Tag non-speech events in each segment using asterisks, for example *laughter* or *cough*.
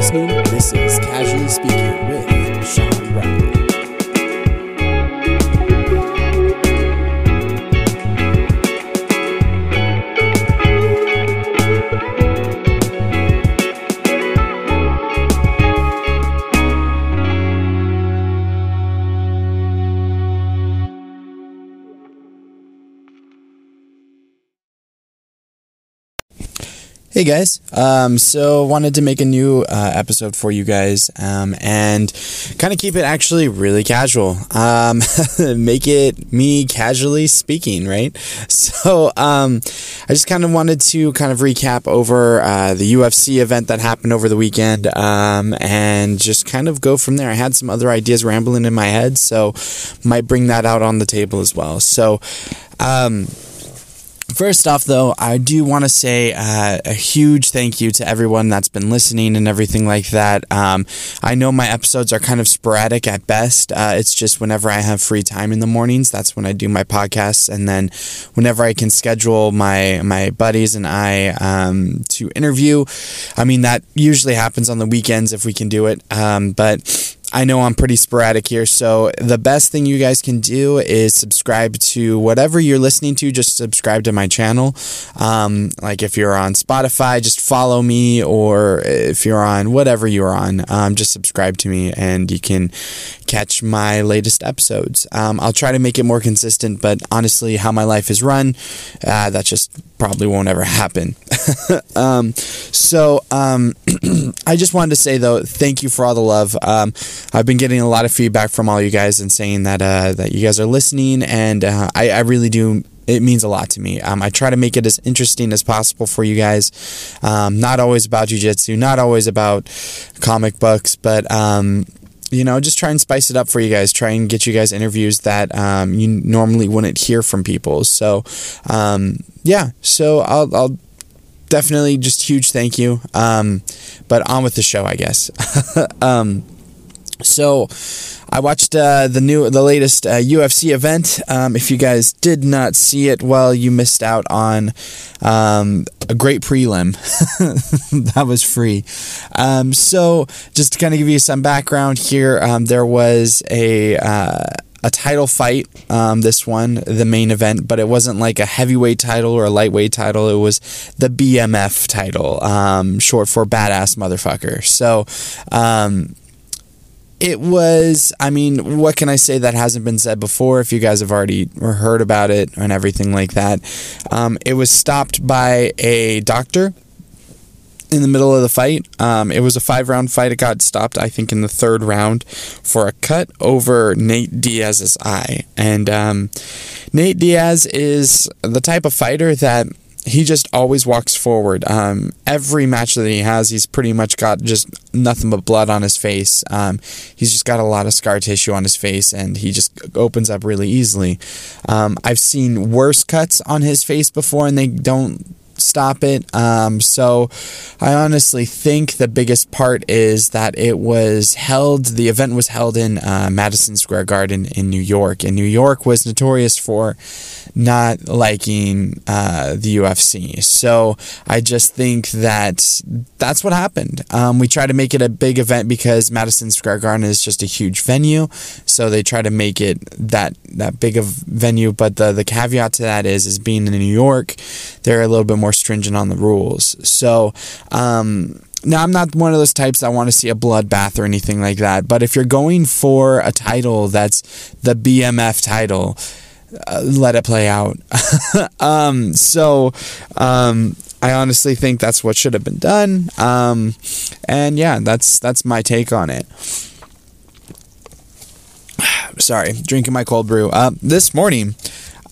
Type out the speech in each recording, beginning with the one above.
listening. This is Casually Speaking with Sean Riley. Hey guys, um, so wanted to make a new uh, episode for you guys um, and kind of keep it actually really casual. Um, *laughs* make it me casually speaking, right? *laughs* So um, I just kind of wanted to kind of recap over uh, the UFC event that happened over the weekend um, and just kind of go from there. I had some other ideas rambling in my head, so might bring that out on the table as well. So. First off, though, I do want to say uh, a huge thank you to everyone that's been listening and everything like that. Um, I know my episodes are kind of sporadic at best. Uh, it's just whenever I have free time in the mornings, that's when I do my podcasts, and then whenever I can schedule my my buddies and I um, to interview. I mean, that usually happens on the weekends if we can do it, um, but I know I'm pretty sporadic here, so the best thing you guys can do is subscribe to whatever you're listening to. Just subscribe to my channel. Um, like if you're on Spotify, just follow me, or if you're on whatever you're on, um, just subscribe to me, and you can catch my latest episodes. Um, I'll try to make it more consistent, but honestly, how my life is run, uh, that just probably won't ever happen. *laughs* um, so um, *clears throat* I just wanted to say though, thank you for all the love. Um, I've been getting a lot of feedback from all you guys and saying that uh, that you guys are listening, and uh, I, I really do it means a lot to me. Um, I try to make it as interesting as possible for you guys. Um, not always about jujitsu, not always about comic books, but um, you know, just try and spice it up for you guys. Try and get you guys interviews that um, you normally wouldn't hear from people. So, um, yeah. So I'll, I'll definitely just huge thank you. Um, but on with the show, I guess. *laughs* um, so I watched uh, the new, the latest uh, UFC event. Um, if you guys did not see it, well, you missed out on um, a great prelim *laughs* that was free. Um, so just to kind of give you some background here, um, there was a. Uh, a title fight, um, this one, the main event, but it wasn't like a heavyweight title or a lightweight title. It was the BMF title, um, short for badass motherfucker. So, um, it was i mean what can i say that hasn't been said before? If you guys have already heard about it and everything like that um, it was stopped by a doctor in the middle of the fight. Um, it was a five round fight. It got stopped i think in the third round for a cut over nate diaz's eye. And um, nate diaz is the type of fighter that he just always walks forward. Um, every match that he has, he's pretty much got just nothing but blood on his face. Um, he's just got a lot of scar tissue on his face, and he just opens up really easily. Um, I've seen worse cuts on his face before, and they don't stop it. Um, so I honestly think the biggest part is that it was held, the event was held in uh, Madison Square Garden in New York. And New York was notorious for not liking uh, the UFC. So I just think that that's what happened. Um, we try to make it a big event because Madison Square Garden is just a huge venue. So they try to make it that that big of venue. But the the caveat to that is is being in New York, they're a little bit more stringent on the rules. So. Um, now, I'm not one of those types that want to see a bloodbath or anything like that, but if you're going for a title that's the BMF title, uh, let it play out. *laughs* um, so, um, I honestly think that's what should have been done. Um, and yeah, that's that's my take on it. *sighs* Sorry, drinking my cold brew. Uh, this morning,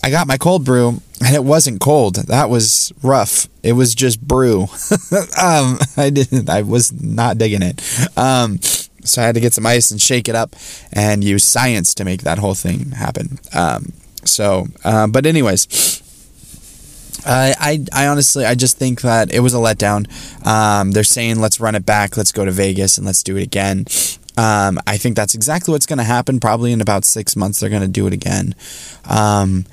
I got my cold brew and it wasn't cold. That was rough. It was just brew. *laughs* um, I didn't. I was not digging it. Um, so I had to get some ice and shake it up and use science to make that whole thing happen. Um, so, uh, but anyways. I, I, I honestly I just think that it was a letdown. Um, they're saying let's run it back, let's go to Vegas and let's do it again. Um, I think that's exactly what's going to happen. Probably in about six months, they're going to do it again. Um,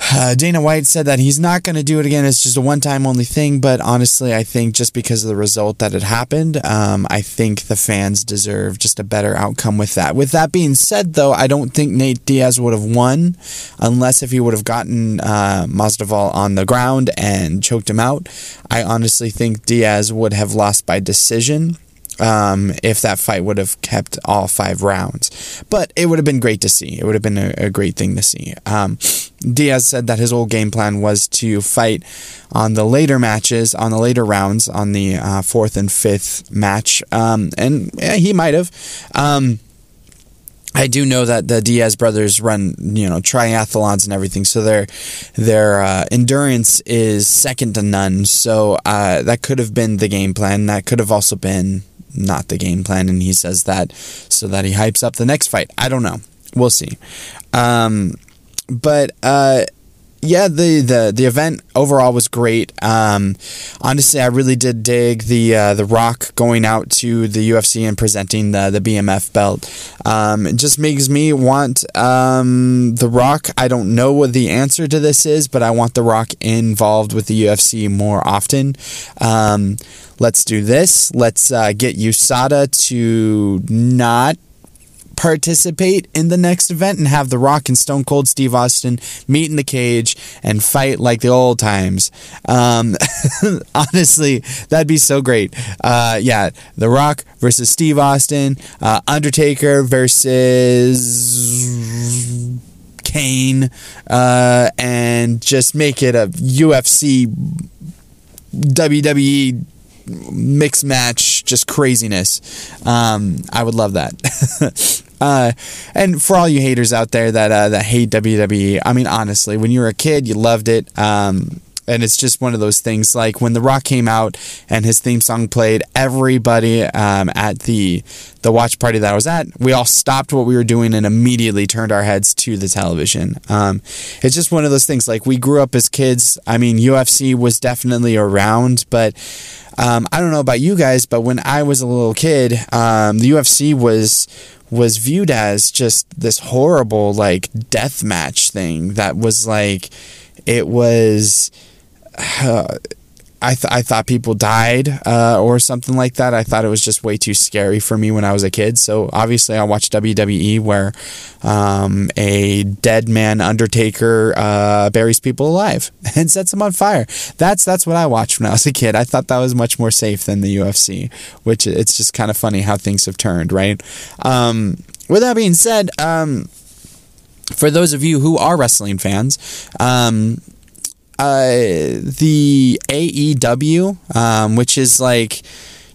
uh, Dana White said that he's not going to do it again. It's just a one time only thing. But honestly, I think just because of the result that had happened, um, I think the fans deserve just a better outcome with that. With that being said, though, I don't think Nate Diaz would have won unless if he would have gotten uh, Masvidal on the ground and choked him out. I honestly think Diaz would have lost by decision um, if that fight would have kept all five rounds. But it would have been great to see. It would have been a, a great thing to see. Um, Diaz said that his old game plan was to fight on the later matches, on the later rounds, on the uh, fourth and fifth match. Um, and yeah, he might have. Um, I do know that the Diaz brothers run, you know, triathlons and everything, so their their uh, endurance is second to none. So uh, that could have been the game plan. That could have also been not the game plan, and he says that so that he hypes up the next fight. I don't know. We'll see. Um, but uh, yeah, the, the the event overall was great. Um, honestly, I really did dig the uh, the Rock going out to the UFC and presenting the the BMF belt. Um, it just makes me want um, the Rock. I don't know what the answer to this is, but I want the Rock involved with the UFC more often. Let's do this. Let's uh, get USADA to not participate in the next event and have The Rock and Stone Cold Steve Austin meet in the cage and fight like the old times. Um, *laughs* honestly, that'd be so great. Uh, yeah, The Rock versus Steve Austin, uh, Undertaker versus. Kane, uh, and just make it a UFC WWE mixed match, just craziness. Um, I would love that. *laughs* uh, and for all you haters out there that uh, that hate WWE, I mean honestly, when you were a kid, you loved it. Um, and it's just one of those things like when the rock came out and his theme song played everybody um, at the the watch party that i was at we all stopped what we were doing and immediately turned our heads to the television. Um, it's just one of those things like we grew up as kids. I mean ufc was definitely around but um, I don't know about you guys, but when I was a little kid, um, the UFC was was viewed as just this horrible like death match thing that was like it was *sighs* I, th- I thought people died uh, or something like that. I thought it was just way too scary for me when I was a kid. So obviously, I watched WWE where um, a dead man Undertaker uh, buries people alive *laughs* and sets them on fire. That's that's what I watched when I was a kid. I thought that was much more safe than the UFC, which it's just kind of funny how things have turned, right? Um, with that being said, um, for those of you who are wrestling fans, um, the AEW, um, which is like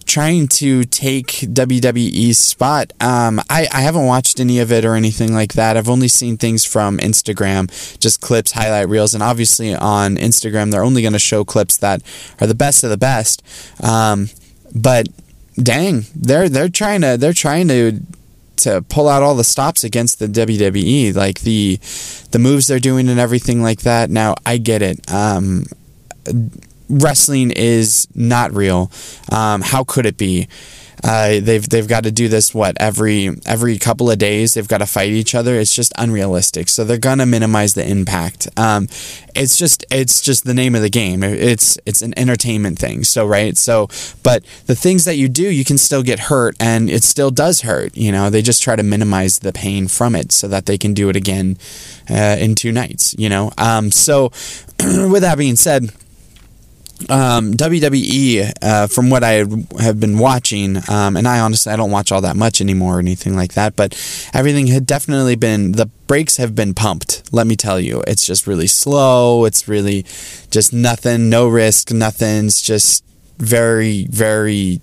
trying to take WWE's spot. Um, I, I haven't watched any of it or anything like that. I've only seen things from Instagram, just clips, highlight reels, and obviously on Instagram they're only going to show clips that are the best of the best. Um, but dang, they're they're trying to they're trying to to pull out all the stops against the WWE, like the the moves they're doing and everything like that. Now I get it. Um, wrestling is not real. Um, how could it be? Uh, they've they've got to do this what every every couple of days. They've got to fight each other. It's just unrealistic. So they're gonna minimize the impact. Um, it's just it's just the name of the game. It's it's an entertainment thing. So right. So but the things that you do, you can still get hurt, and it still does hurt. You know, they just try to minimize the pain from it so that they can do it again uh, in two nights. You know. Um, so *clears throat* with that being said um, WWE, uh, from what I have been watching, um, and I honestly I don't watch all that much anymore or anything like that, but everything had definitely been the brakes have been pumped. Let me tell you, it's just really slow. It's really just nothing, no risk, nothing's just very, very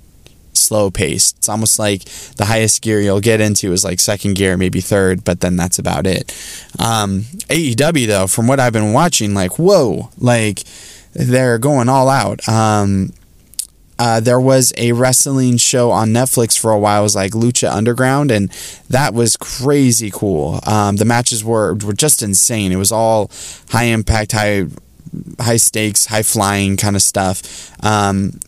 slow paced. It's almost like the highest gear you'll get into is like second gear, maybe third, but then that's about it. Um, AEW though, from what I've been watching, like whoa, like they're going all out. Um, uh, there was a wrestling show on Netflix for a while. It was like Lucha Underground, and that was crazy cool. Um, the matches were were just insane. It was all high impact, high high stakes, high flying kind of stuff. Um,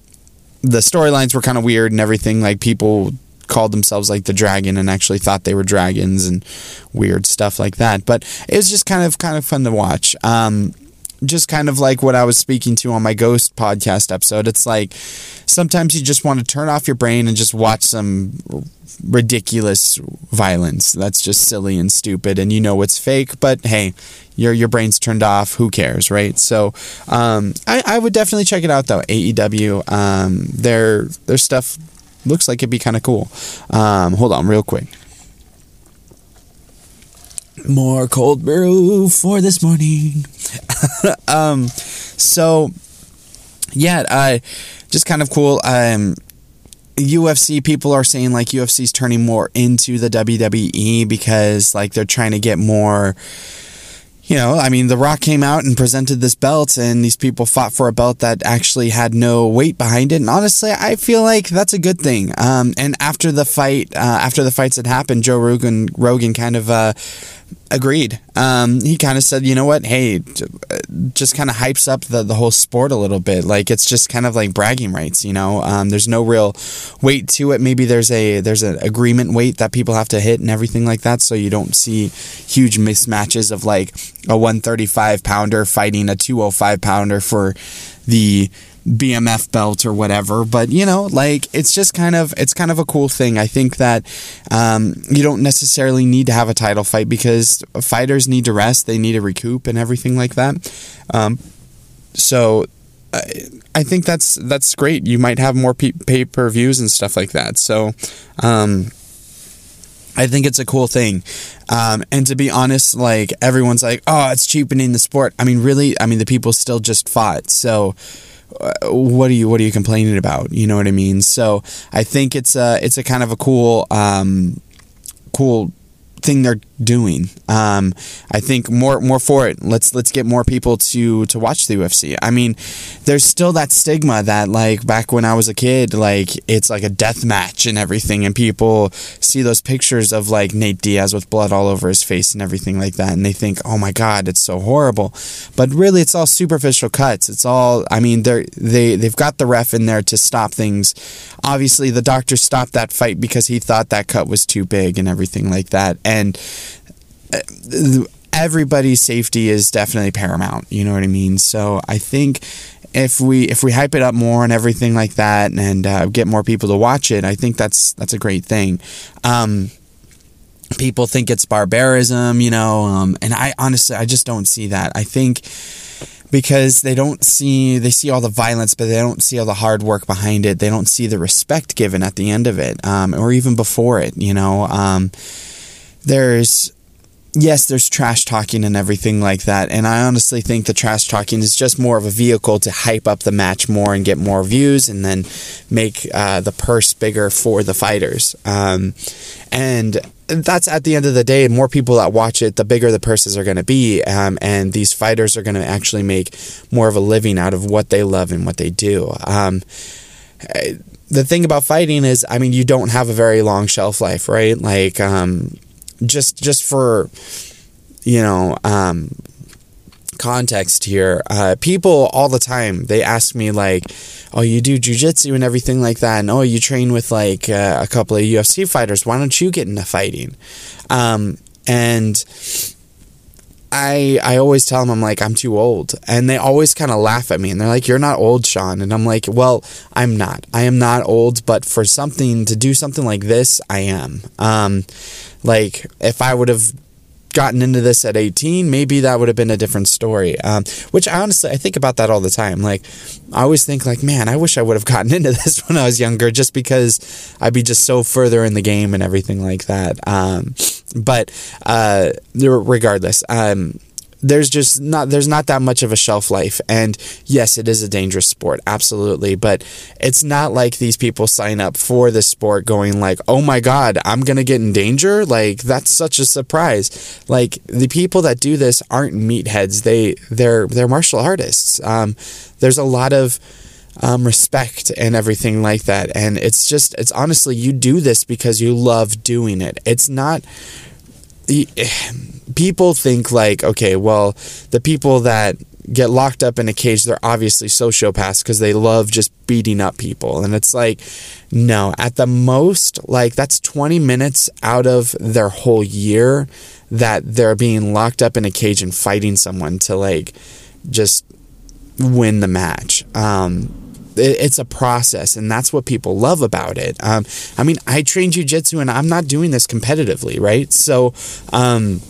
the storylines were kind of weird and everything. Like people called themselves like the dragon and actually thought they were dragons and weird stuff like that. But it was just kind of kind of fun to watch. Um, just kind of like what I was speaking to on my Ghost podcast episode. It's like sometimes you just want to turn off your brain and just watch some ridiculous violence. That's just silly and stupid, and you know it's fake. But hey, your your brain's turned off. Who cares, right? So um, I I would definitely check it out though. AEW, um, their their stuff looks like it'd be kind of cool. Um, hold on, real quick. More cold brew for this morning. *laughs* um, so yeah, uh, just kind of cool. Um, UFC people are saying like UFC's turning more into the WWE because like they're trying to get more you know, I mean, The Rock came out and presented this belt, and these people fought for a belt that actually had no weight behind it. And honestly, I feel like that's a good thing. Um, and after the fight, uh, after the fights had happened, Joe Rogan, Rogan kind of uh, agreed. Um, he kind of said, you know what, hey, just kind of hypes up the, the whole sport a little bit. Like it's just kind of like bragging rights, you know. Um, there's no real weight to it. Maybe there's a there's an agreement weight that people have to hit and everything like that, so you don't see huge mismatches of like a 135 pounder fighting a 205 pounder for the BMF belt or whatever. But you know, like it's just kind of it's kind of a cool thing. I think that um, you don't necessarily need to have a title fight because fighters need to rest, they need to recoup and everything like that. Um, so. I, I think that's that's great. You might have more pay per views and stuff like that. So, um, I think it's a cool thing. Um, and to be honest, like everyone's like, oh, it's cheapening the sport. I mean, really, I mean, the people still just fought. So, what are you what are you complaining about? You know what I mean? So I think it's a it's a kind of a cool um, cool thing they're doing. Um, I think more more for it. Let's let's get more people to to watch the UFC. I mean, there's still that stigma that like back when I was a kid, like it's like a death match and everything, and people see those pictures of like Nate Diaz with blood all over his face and everything like that, and they think, oh my god, it's so horrible. But really, it's all superficial cuts. It's all. I mean, they're they they've got the ref in there to stop things. Obviously, the doctor stopped that fight because he thought that cut was too big and everything like that, and everybody's safety is definitely paramount. You know what I mean? So I think if we if we hype it up more and everything like that, and uh, get more people to watch it, I think that's that's a great thing. Um, people think it's barbarism, you know, um, and I honestly I just don't see that. I think because they don't see they see all the violence but they don't see all the hard work behind it they don't see the respect given at the end of it um, or even before it you know um, there's yes, there's trash talking and everything like that. And I honestly think the trash talking is just more of a vehicle to hype up the match more and get more views and then make uh, the purse bigger for the fighters. Um, and that's at the end of the day, more people that watch it, the bigger the purses are going to be. Um, and these fighters are going to actually make more of a living out of what they love and what they do. Um, the thing about fighting is, I mean, you don't have a very long shelf life, right? Like, um, just just for you know um, context here, uh, people all the time they ask me like, "Oh, you do jujitsu and everything like that, and oh, you train with like uh, a couple of UFC fighters. Why don't you get into fighting?" Um, and I I always tell them I'm like I'm too old, and they always kind of laugh at me, and they're like, "You're not old, Sean," and I'm like, "Well, I'm not. I am not old, but for something to do something like this, I am." Um, like if I would have gotten into this at 18, maybe that would have been a different story. Um, which I honestly, I think about that all the time. Like, I always think like, man, I wish I would have *laughs* gotten into this when I was younger, just because I'd be just so further in the game and everything like that. Um, but uh, regardless, um, there's just not there's not that much of a shelf life. And yes it is a dangerous sport absolutely. But it's not like these people sign up for the sport going like oh my god i'm gonna get in danger? Like that's such a surprise. Like the people that do this aren't meatheads. They they're they're martial artists. Um, there's a lot of um, respect and everything like that. And it's just it's honestly you do this because you love doing it. It's not *sighs* people think like, okay, well, the people that get locked up in a cage, they're obviously sociopaths because they love just beating up people. And it's like, no, at the most, like that's 20 minutes out of their whole year that they're being locked up in a cage and fighting someone to like just win the match. Um, it's a process and that's what people love about it. Um, i mean i train jiu-jitsu and i'm not doing this competitively right? So um,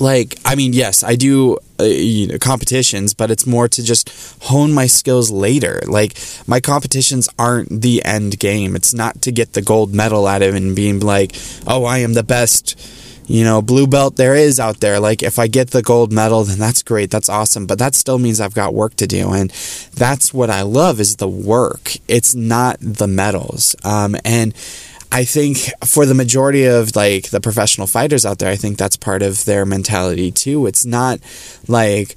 like i mean yes i do uh, you know, competitions but it's more to just hone my skills later. Like my competitions aren't the end game. It's not to get the gold medal out of it and being like oh i am the best you know, blue belt there is out there. Like if I get the gold medal, then that's great. That's awesome. But that still means I've got work to do. And that's what I love is the work. It's not the medals. Um, and I think for the majority of like the professional fighters out there, I think that's part of their mentality too. It's not like,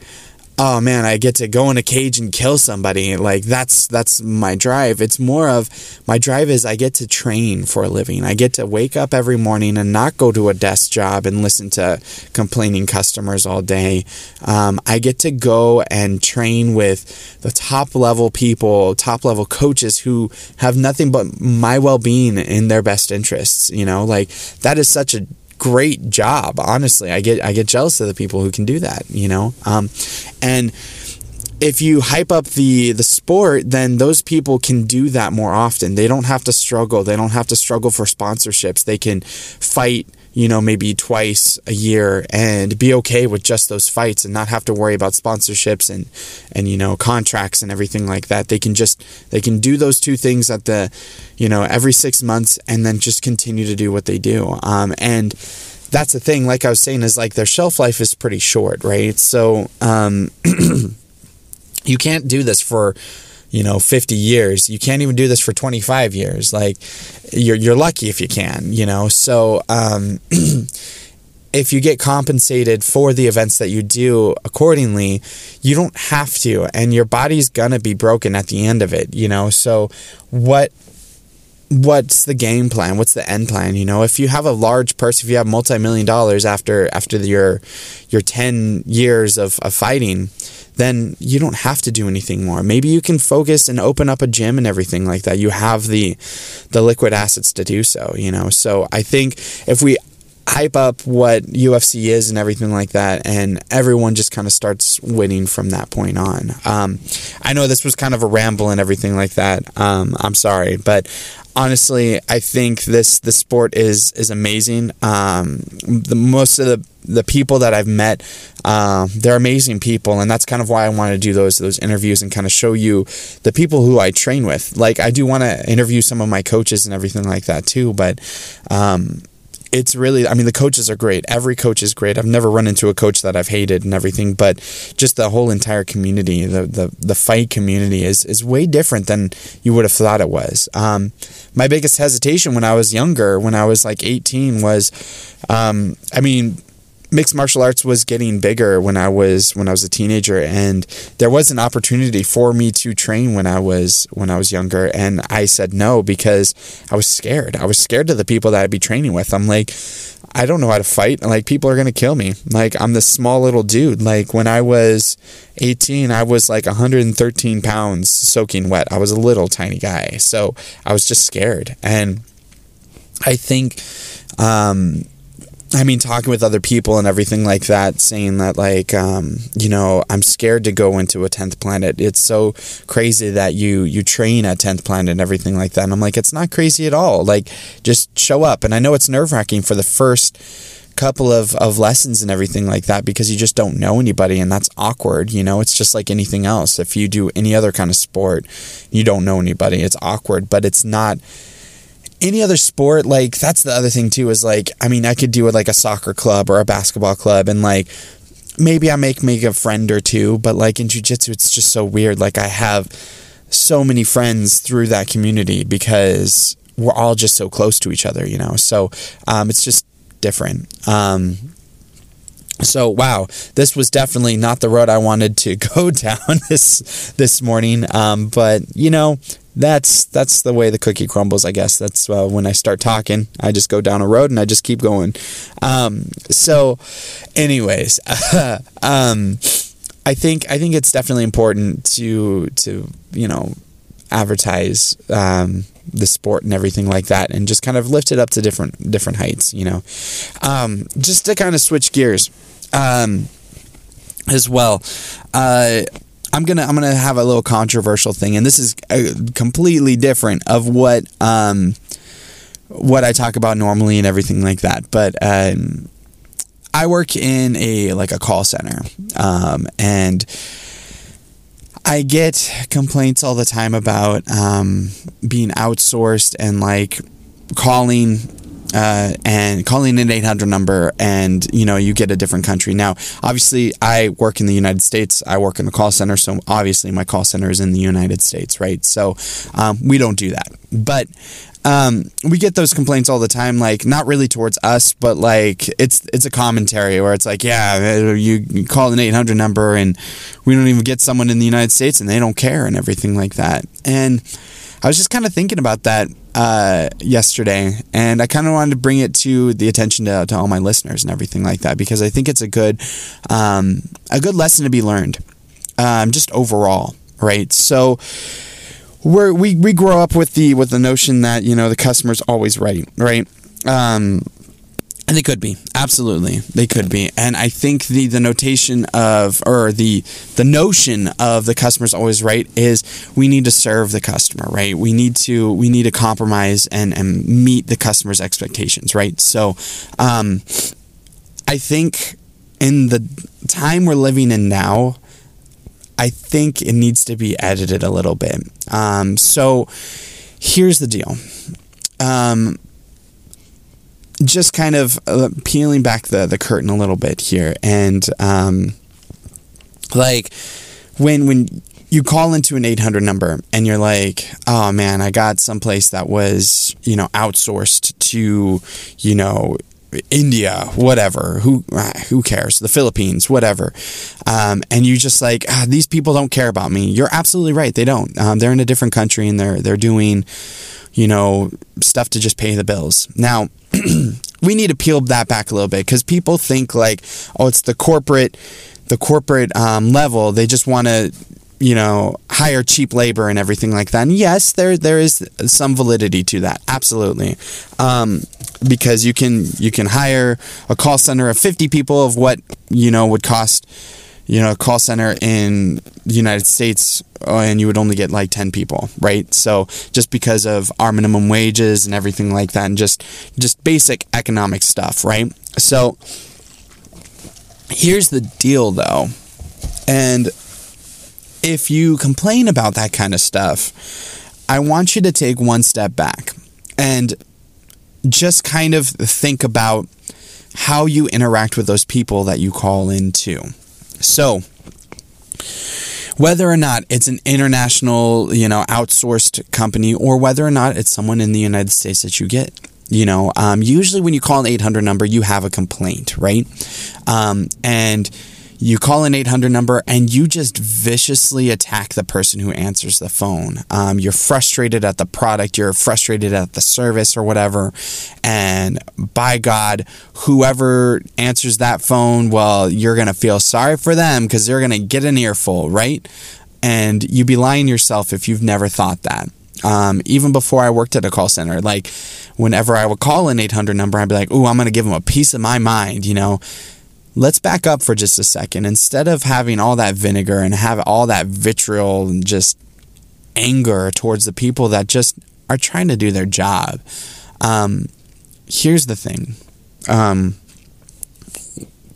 oh man, I get to go in a cage and kill somebody. Like that's that's my drive. It's more of my drive is I get to train for a living. I get to wake up every morning and not go to a desk job and listen to complaining customers all day. Um, I get to go and train with the top level people, top level coaches who have nothing but my well being in their best interests. You know, like that is such a great job. Honestly, I get I get jealous of the people who can do that. You know, um, and if you hype up the the sport, then those people can do that more often. They don't have to struggle. They don't have to struggle for sponsorships. They can fight you know, maybe twice a year and be okay with just those fights and not have to worry about sponsorships and, and, you know, contracts and everything like that. They can just, they can do those two things at the, you know, every six months and then just continue to do what they do. Um, and that's the thing, like I was saying, is like their shelf life is pretty short, right? So, um, *clears throat* you can't do this for, you know 50 years you can't even do this for 25 years. Like you're you're lucky if you can you know? So um, *clears throat* if you get compensated for the events that you do accordingly you don't have to and your body's gonna be broken at the end of it you know? So what what's the game plan? What's the end plan you know? If you have a large purse if you have multi-million dollars after after your your 10 years of, of fighting then you don't have to do anything more. Maybe you can focus and open up a gym and everything like that. You have the the liquid assets to do so, you know. So I think if we hype up what UFC is and everything like that, and everyone just kind of starts winning from that point on. Um, I know this was kind of a ramble and everything like that. Um, I'm sorry, but honestly, I think this the sport is is amazing. Um, the most of the the people that I've met, uh, they're amazing people, and that's kind of why I want to do those those interviews and kind of show you the people who I train with. Like I do want to interview some of my coaches and everything like that too, but um, it's really i mean the coaches are great. Every coach is great. I've never run into a coach that i've hated and everything but just the whole entire community the the, the fight community is is way different than you would have thought it was. Um, my biggest hesitation when i was younger when i was like 18 was um, i mean mixed martial arts was getting bigger when I was when I was a teenager and there was an opportunity for me to train when I was when I was younger and I said no because I was scared. I was scared of the people that I'd be training with. I'm like I don't know how to fight. Like people are going to kill me. Like I'm this small little dude. Like when I was 18, I was like 113 pounds soaking wet. I was a little tiny guy. So I was just scared. And I think um, I mean, talking with other people and everything like that, saying that, like, um, you know, I'm scared to go into a 10th planet. It's so crazy that you, you train at 10th planet and everything like that. And I'm like, it's not crazy at all. Like, just show up. And I know it's nerve wracking for the first couple of, of lessons and everything like that because you just don't know anybody and that's awkward. You know, it's just like anything else. If you do any other kind of sport, you don't know anybody, it's awkward, but it's not any other sport, like that's the other thing too, is like, I mean, I could do it like a soccer club or a basketball club and like maybe I make make a friend or two, but like in jujitsu, it's just so weird. Like I have so many friends through that community because we're all just so close to each other, you know. So um, it's just different. Um, so wow, this was definitely not the road I wanted to *laughs* go down this this morning. Um, but you know, that's that's the way the cookie crumbles. I guess that's uh, when I start talking. I just go down a road and I just keep going. Um, so, anyways, *laughs* um, I think I think it's definitely important to to you know advertise um, the sport and everything like that, and just kind of lift it up to different different heights. You know, um, just to kind of switch gears um, as well. Uh, I'm gonna I'm gonna have a little controversial thing, and this is uh, completely different of what um, what I talk about normally and everything like that. But um, I work in a like a call center, um, and I get complaints all the time about um, being outsourced and like calling uh, and calling an 800 number and you know you get a different country. Now obviously i work in the united states. I work in the call center so obviously my call center is in the united states right? So um, we don't do that. But um, we get those complaints all the time, like not really towards us, but like it's it's a commentary where it's like, yeah, you, you call an eight hundred number and we don't even get someone in the United States and they don't care and everything like that. And I was just kind of thinking about that uh, yesterday, and I kind of wanted to bring it to the attention to, to all my listeners and everything like that because I think it's a good um, a good lesson to be learned, um, just overall, right? So we're, we we grow up with the with the notion that you know the customer's always right, right? Um, and they could be. Absolutely. They could be. And i think the the notation of or the the notion of the customer's always right is we need to serve the customer right? We need to we need to compromise and and meet the customer's expectations right? So um i think in the time we're living in now I think it needs to be edited a little bit. Um, so here's the deal. Um, just kind of uh, peeling back the, the curtain a little bit here. And um, like when, when you call into an 800 number and you're like, oh man, I got someplace that was, you know, outsourced to, you know, India, whatever, who ah, who cares? The Philippines, whatever, um, and you just like ah, these people don't care about me. You're absolutely right; they don't. Um, they're in a different country and they're they're doing, you know, stuff to just pay the bills. Now, *clears throat* we need to peel that back a little bit because people think like, oh, it's the corporate, the corporate um, level. They just want to you know, hire cheap labor and everything like that. And yes, there there is some validity to that, absolutely, um, because you can you can hire a call center of fifty people of what you know would cost, you know, a call center in the United States, uh, and you would only get like ten people, right? So just because of our minimum wages and everything like that, and just just basic economic stuff, right? So here's the deal, though, and if you complain about that kind of stuff, I want you to take one step back and just kind of think about how you interact with those people that you call into. So, whether or not it's an international, you know, outsourced company or whether or not it's someone in the United States that you get, you know, um, usually when you call an 800 number, you have a complaint, right? Um, and you call an 800 number and you just viciously attack the person who answers the phone. Um, you're frustrated at the product, you're frustrated at the service or whatever. And by God, whoever answers that phone, well, you're going to feel sorry for them because they're going to get an earful, right? And you'd be lying yourself if you've never thought that. Um, even before I worked at a call center, like whenever I would call an 800 number, I'd be like, "Ooh, I'm going to give them a piece of my mind," you know let's back up for just a second. Instead of having all that vinegar and have all that vitriol and just anger towards the people that just are trying to do their job, um, here's the thing. Um,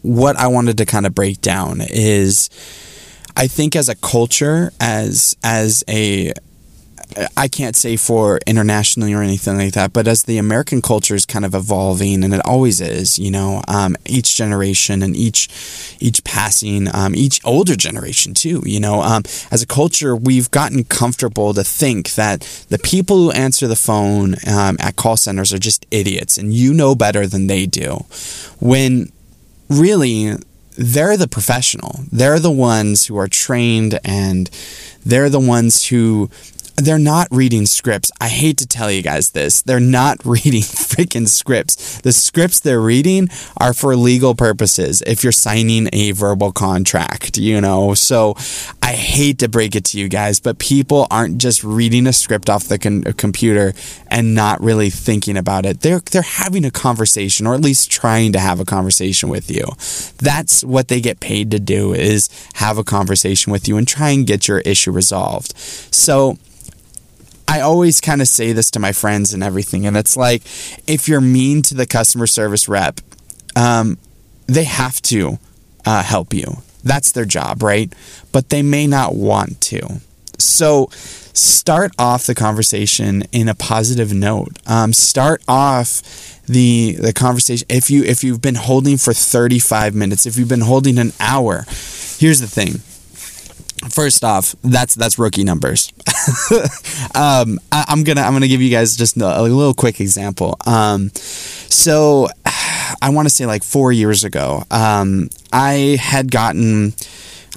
what I wanted to kind of break down is I think as a culture, as as a I can't say for internationally or anything like that, but as the American culture is kind of evolving, and it always is, you know, um, each generation and each each passing, um, each older generation too, you know, um, as a culture, we've gotten comfortable to think that the people who answer the phone um, at call centers are just idiots, and you know better than they do, when really they're the professional. They're the ones who are trained and they're the ones who they're not reading scripts. I hate to tell you guys this. They're not *laughs* reading freaking scripts. The scripts they're reading are for legal purposes if you're signing a verbal contract, you know. So I hate to break it to you guys, but people aren't just reading a script off the con- computer and not really thinking about it. They're they're having a conversation or at least trying to have a conversation with you. That's what they get paid to do is have a conversation with you and try and get your issue resolved. So I always kind of say this to my friends and everything, and it's like if you're mean to the customer service rep, um, they have to uh, help you. That's their job, right? But they may not want to. So start off the conversation in a positive note. Um, start off the the conversation if you if you've been holding for 35 minutes, if you've been holding an hour. Here's the thing First off, that's that's rookie numbers. *laughs* um, I, am gonna I'm gonna give you guys just a, a little quick example. Um, so I want to say like four years ago, um, I had gotten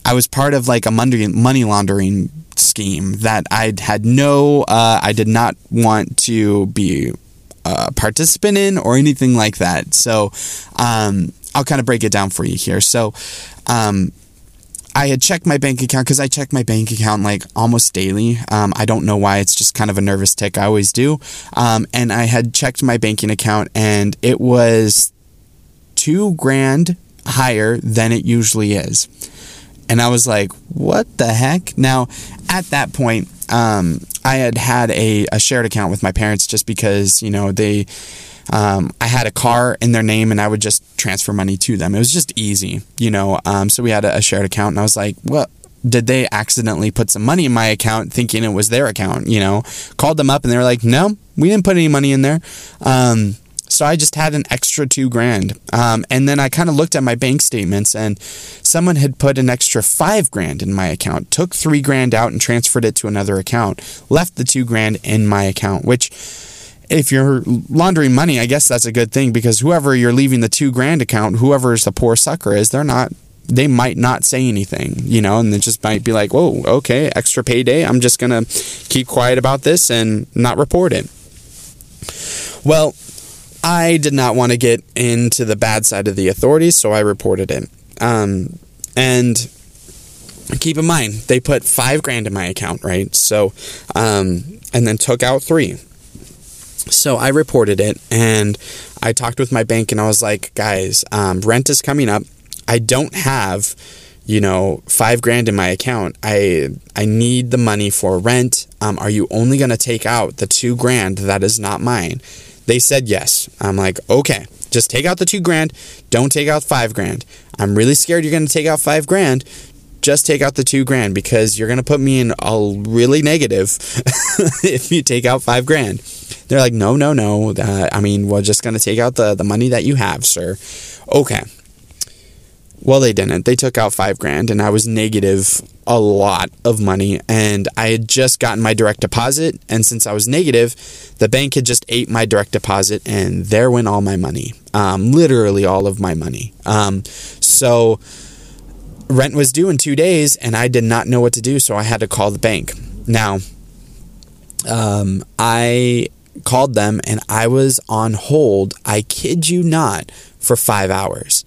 I was part of like a money money laundering scheme that I had no uh, I did not want to be a participant in or anything like that. So um, I'll kind of break it down for you here. So um, I had checked my bank account because I check my bank account like almost daily. Um, I don't know why. It's just kind of a nervous tick. I always do. Um, and I had checked my banking account and it was two grand higher than it usually is. And I was like, what the heck? Now, at that point, um, I had had a, a shared account with my parents just because, you know, they um, I had a car in their name and I would just transfer money to them. It was just easy, you know. Um, so we had a, a shared account, and I was like, well, did they accidentally put some money in my account thinking it was their account? You know, called them up and they were like, no, we didn't put any money in there. Um, so I just had an extra two grand. Um, and then I kind of looked at my bank statements and someone had put an extra five grand in my account, took three grand out and transferred it to another account, left the two grand in my account, which if you're laundering money, I guess that's a good thing because whoever you're leaving the two grand account, whoever's the poor sucker is, they're not, they might not say anything, you know, and they just might be like, whoa, okay, extra payday. I'm just going to keep quiet about this and not report it. Well, I did not want to get into the bad side of the authorities, so I reported it. Um, and keep in mind, they put five grand in my account, right? So, um, and then took out three. So I reported it and I talked with my bank and I was like, guys, um, rent is coming up. I don't have, you know, five grand in my account. I I need the money for rent. Um, are you only gonna take out the two grand that is not mine? They said yes. I'm like, okay, just take out the two grand. Don't take out five grand. I'm really scared you're gonna take out five grand just take out the two grand because you're going to put me in a really negative *laughs* if you take out five grand. They're like, no, no, no. Uh, I mean, we're just going to take out the, the money that you have, sir. Okay. Well, they didn't. They took out five grand, and I was negative a lot of money. And I had just gotten my direct deposit. And since I was negative, the bank had just ate my direct deposit, and there went all my money. Um, literally all of my money. Um, so rent was due in two days, and I did not know what to do. So I had to call the bank. Now, um, I called them and I was on hold, I kid you not, for five hours.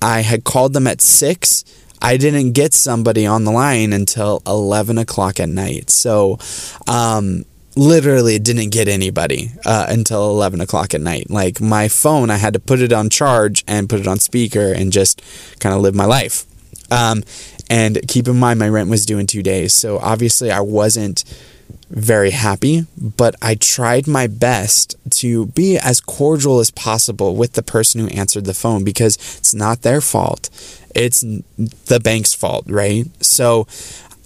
I had called them at six. I didn't get somebody on the line until 11 o'clock at night. So, um, literally didn't get anybody uh, until 11 o'clock at night. Like my phone, I had to put it on charge and put it on speaker and just kind of live my life. Um, and keep in mind, my rent was due in two days. So obviously, I wasn't very happy, but I tried my best to be as cordial as possible with the person who answered the phone because it's not their fault. It's the bank's fault, right? So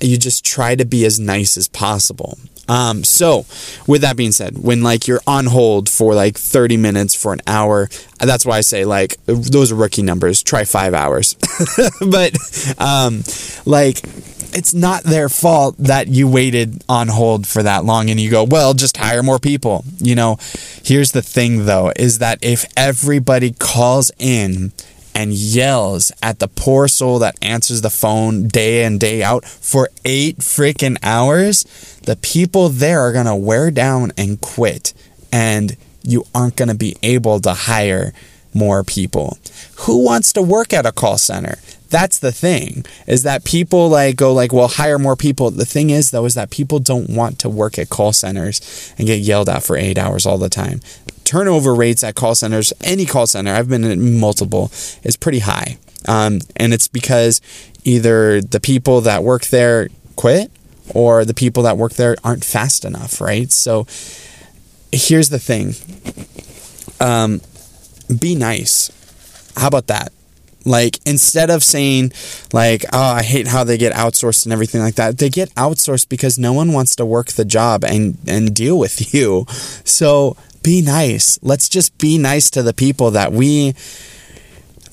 you just try to be as nice as possible. Um, so, with that being said, when like you're on hold for like 30 minutes for an hour, that's why I say like those are rookie numbers. Try five hours, *laughs* but um, like it's not their fault that you waited on hold for that long and you go, well, just hire more people. You know, here's the thing though, is that if everybody calls in and yells at the poor soul that answers the phone day in, day out for eight freaking hours, the people there are going to wear down and quit. And you aren't going to be able to hire more people. Who wants to work at a call center? That's the thing is that people like go like, well, hire more people. The thing is though, is that people don't want to work at call centers and get yelled at for eight hours all the time. Turnover rates at call centers, any call center, I've been in multiple, is pretty high. Um, and it's because either the people that work there quit or the people that work there aren't fast enough, right? So here's the thing um, be nice. How about that? Like instead of saying like, "Oh, I hate how they get outsourced and everything like that," they get outsourced because no one wants to work the job and and deal with *laughs* you. So be nice. Let's just be nice to the people that we.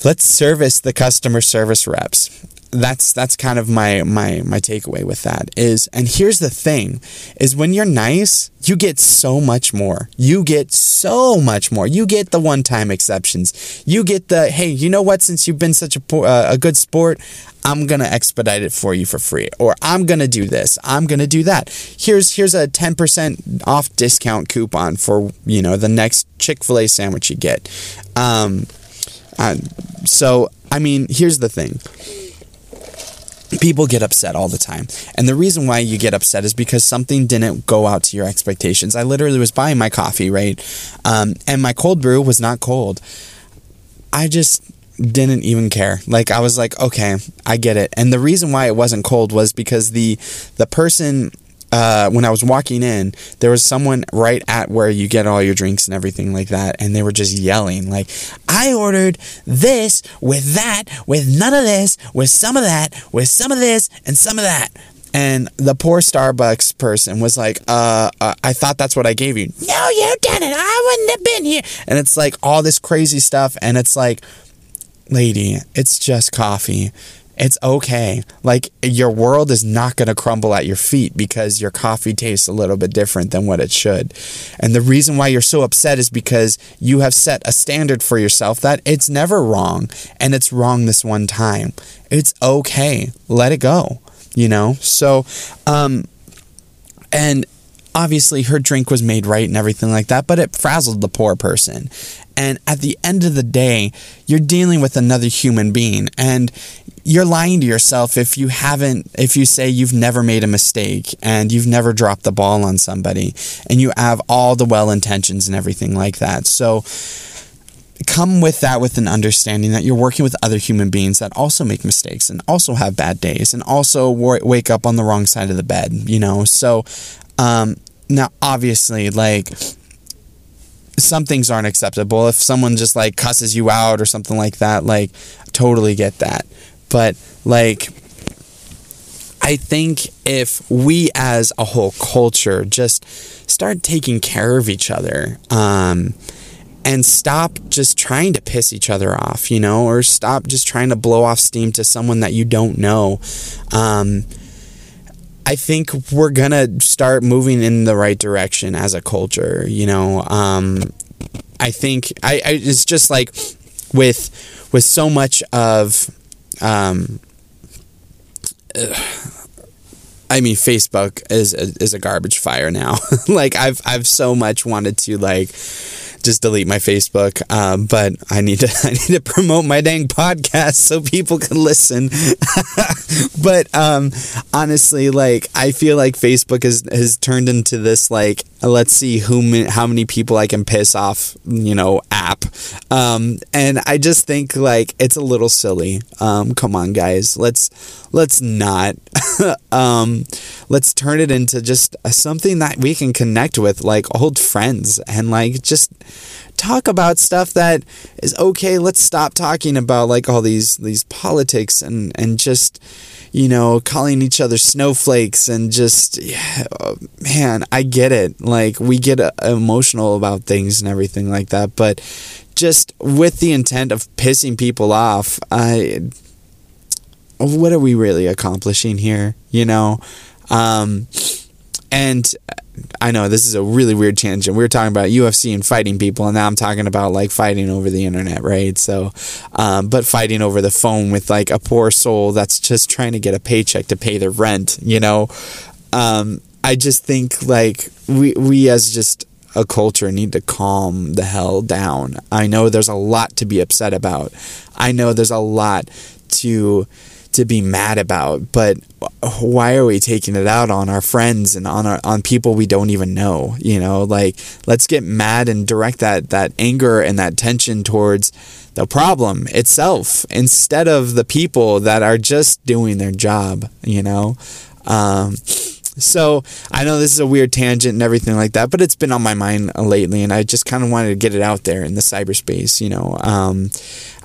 Let's service the customer service reps that's that's kind of my my my takeaway with that is and here's the thing is when you're nice you get so much more. You get so much more. You get the one time exceptions. You get the hey you know what since you've been such a uh, a good sport I'm going to expedite it for you for free or I'm going to do this I'm going to do that. Here's here's a 10% off discount coupon for you know the next Chick-fil-A sandwich you get. Um uh, so I mean here's the thing people get upset all the time. And the reason why you get upset is because something didn't go out to your expectations. I literally was buying my coffee, right? Um, and my cold brew was not cold. I just didn't even care. Like I was like, okay, I get it. And the reason why it wasn't cold was because the the person uh, when I was walking in, there was someone right at where you get all your drinks and everything like that, and they were just yelling like, "I ordered this with that, with none of this, with some of that, with some of this, and some of that." And the poor Starbucks person was like, uh, uh, I thought that's what I gave you. No, you didn't. I wouldn't have been here. And it's like all this crazy stuff. And it's like, lady, it's just coffee it's okay. Like your world is not going to crumble at your feet because your coffee tastes a little bit different than what it should. And the reason why you're so upset is because you have set a standard for yourself that it's never wrong and it's wrong this one time. It's okay. Let it go, you know? So, um, and obviously her drink was made right and everything like that, but it frazzled the poor person. And at the end of the day, you're dealing with another human being. And you're lying to yourself if you haven't if you say you've never made a mistake and you've never dropped the ball on somebody and you have all the well intentions and everything like that so come with that with an understanding that you're working with other human beings that also make mistakes and also have bad days and also wake up on the wrong side of the bed you know so um, now obviously like some things aren't acceptable if someone just like cusses you out or something like that like totally get that but like I think if we as a whole culture just start taking care of each other, um, and stop just trying to piss each other off, you know, or stop just trying to blow off steam to someone that you don't know. Um, I think we're gonna start moving in the right direction as a culture, you know. Um, I think I, I it's just like with with so much of um, I mean, Facebook is is a garbage fire now. *laughs* like I've I've so much wanted to like just delete my Facebook. Um, but I need to *laughs* I need to promote my dang podcast so people can listen. *laughs* but um, honestly, like I feel like Facebook has has turned into this like let's see who how many people I can piss off, you know, app. Um, and I just think like it's a little silly. Um, come on, guys, let's let's not. *laughs* um, let's turn it into just something that we can connect with, like old friends, and like just talk about stuff that is okay. Let's stop talking about like all these these politics and and just you know calling each other snowflakes and just yeah, oh, man, I get it. Like we get uh, emotional about things and everything like that, but just with the intent of pissing people off, I what are we really accomplishing here? You know, um, and I know this is a really weird tangent. We were talking about UFC and fighting people, and now I'm talking about like fighting over the internet, right? So, um, but fighting over the phone with like a poor soul that's just trying to get a paycheck to pay their rent, you know. Um, I just think like we we as just a culture need to calm the hell down. I know there's a lot to be upset about. I know there's a lot to to be mad about, but why are we taking it out on our friends and on our on people we don't even know? You know, like let's get mad and direct that that anger and that tension towards the problem itself instead of the people that are just doing their job, you know? Um, so I know this is a weird tangent and everything like that, but it's been on my mind lately, and I just kind of wanted to get it out there in the cyberspace. You know, um,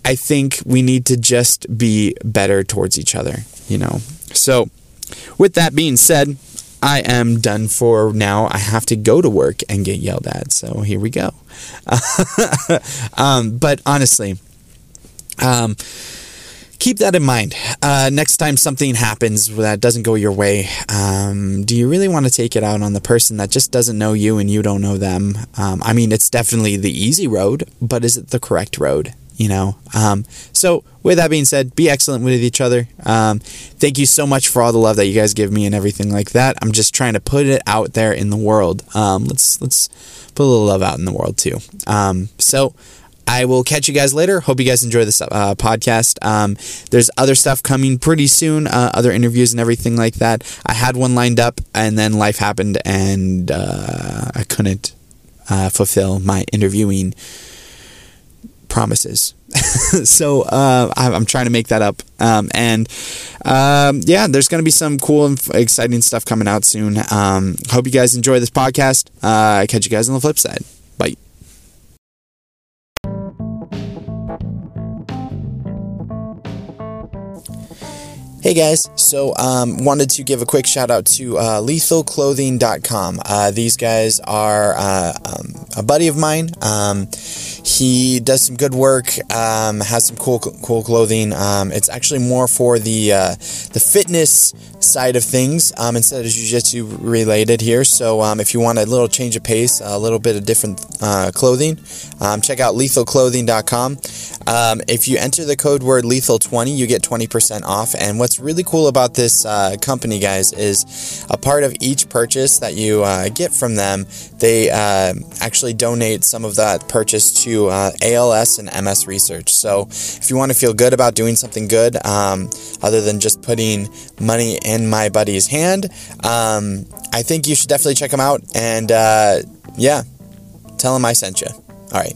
I think we need to just be better towards each other. You know, so with that being said, I am done for now. I have to go to work and get yelled at. So here we go. *laughs* um, but honestly, um, keep that in mind. Uh, next time something happens that doesn't go your way, um, do you really want to take it out on the person that just doesn't know you and you don't know them? Um, I mean, it's definitely the easy road, but is it the correct road? You know. Um, so, with that being said, be excellent with each other. Um, thank you so much for all the love that you guys give me and everything like that. I'm just trying to put it out there in the world. Um, let's let's put a little love out in the world too. Um, so. I will catch you guys later. Hope you guys enjoy this uh, podcast. Um, there's other stuff coming pretty soon, uh, other interviews and everything like that. I had one lined up, and then life happened, and uh, I couldn't uh, fulfill my interviewing promises. *laughs* so uh, I'm trying to make that up. Um, and um, yeah, there's going to be some cool and exciting stuff coming out soon. Um, hope you guys enjoy this podcast. Uh, catch you guys on the flip side. Bye. Hey guys, so um, wanted to give a quick shout out to uh, lethalclothing.com. Uh, these guys are uh, um, a buddy of mine. Um, he does some good work, um, has some cool cool clothing. Um, it's actually more for the uh, the fitness side of things um, instead of jiu-jitsu related here. So if you want a little change of pace, a little bit of different uh, clothing, check out lethalclothing.com. if you enter the code word lethal20, you get 20% off. And what's really cool about this uh, company, guys, is a part of each purchase that you uh, get from them, they uh, actually donate some of that purchase to uh, ALS and MS research. So if you want to feel good about doing something good, um, other than just putting money in my buddy's hand, um, I think you should definitely check them out. And uh, yeah, tell him I sent you. All right.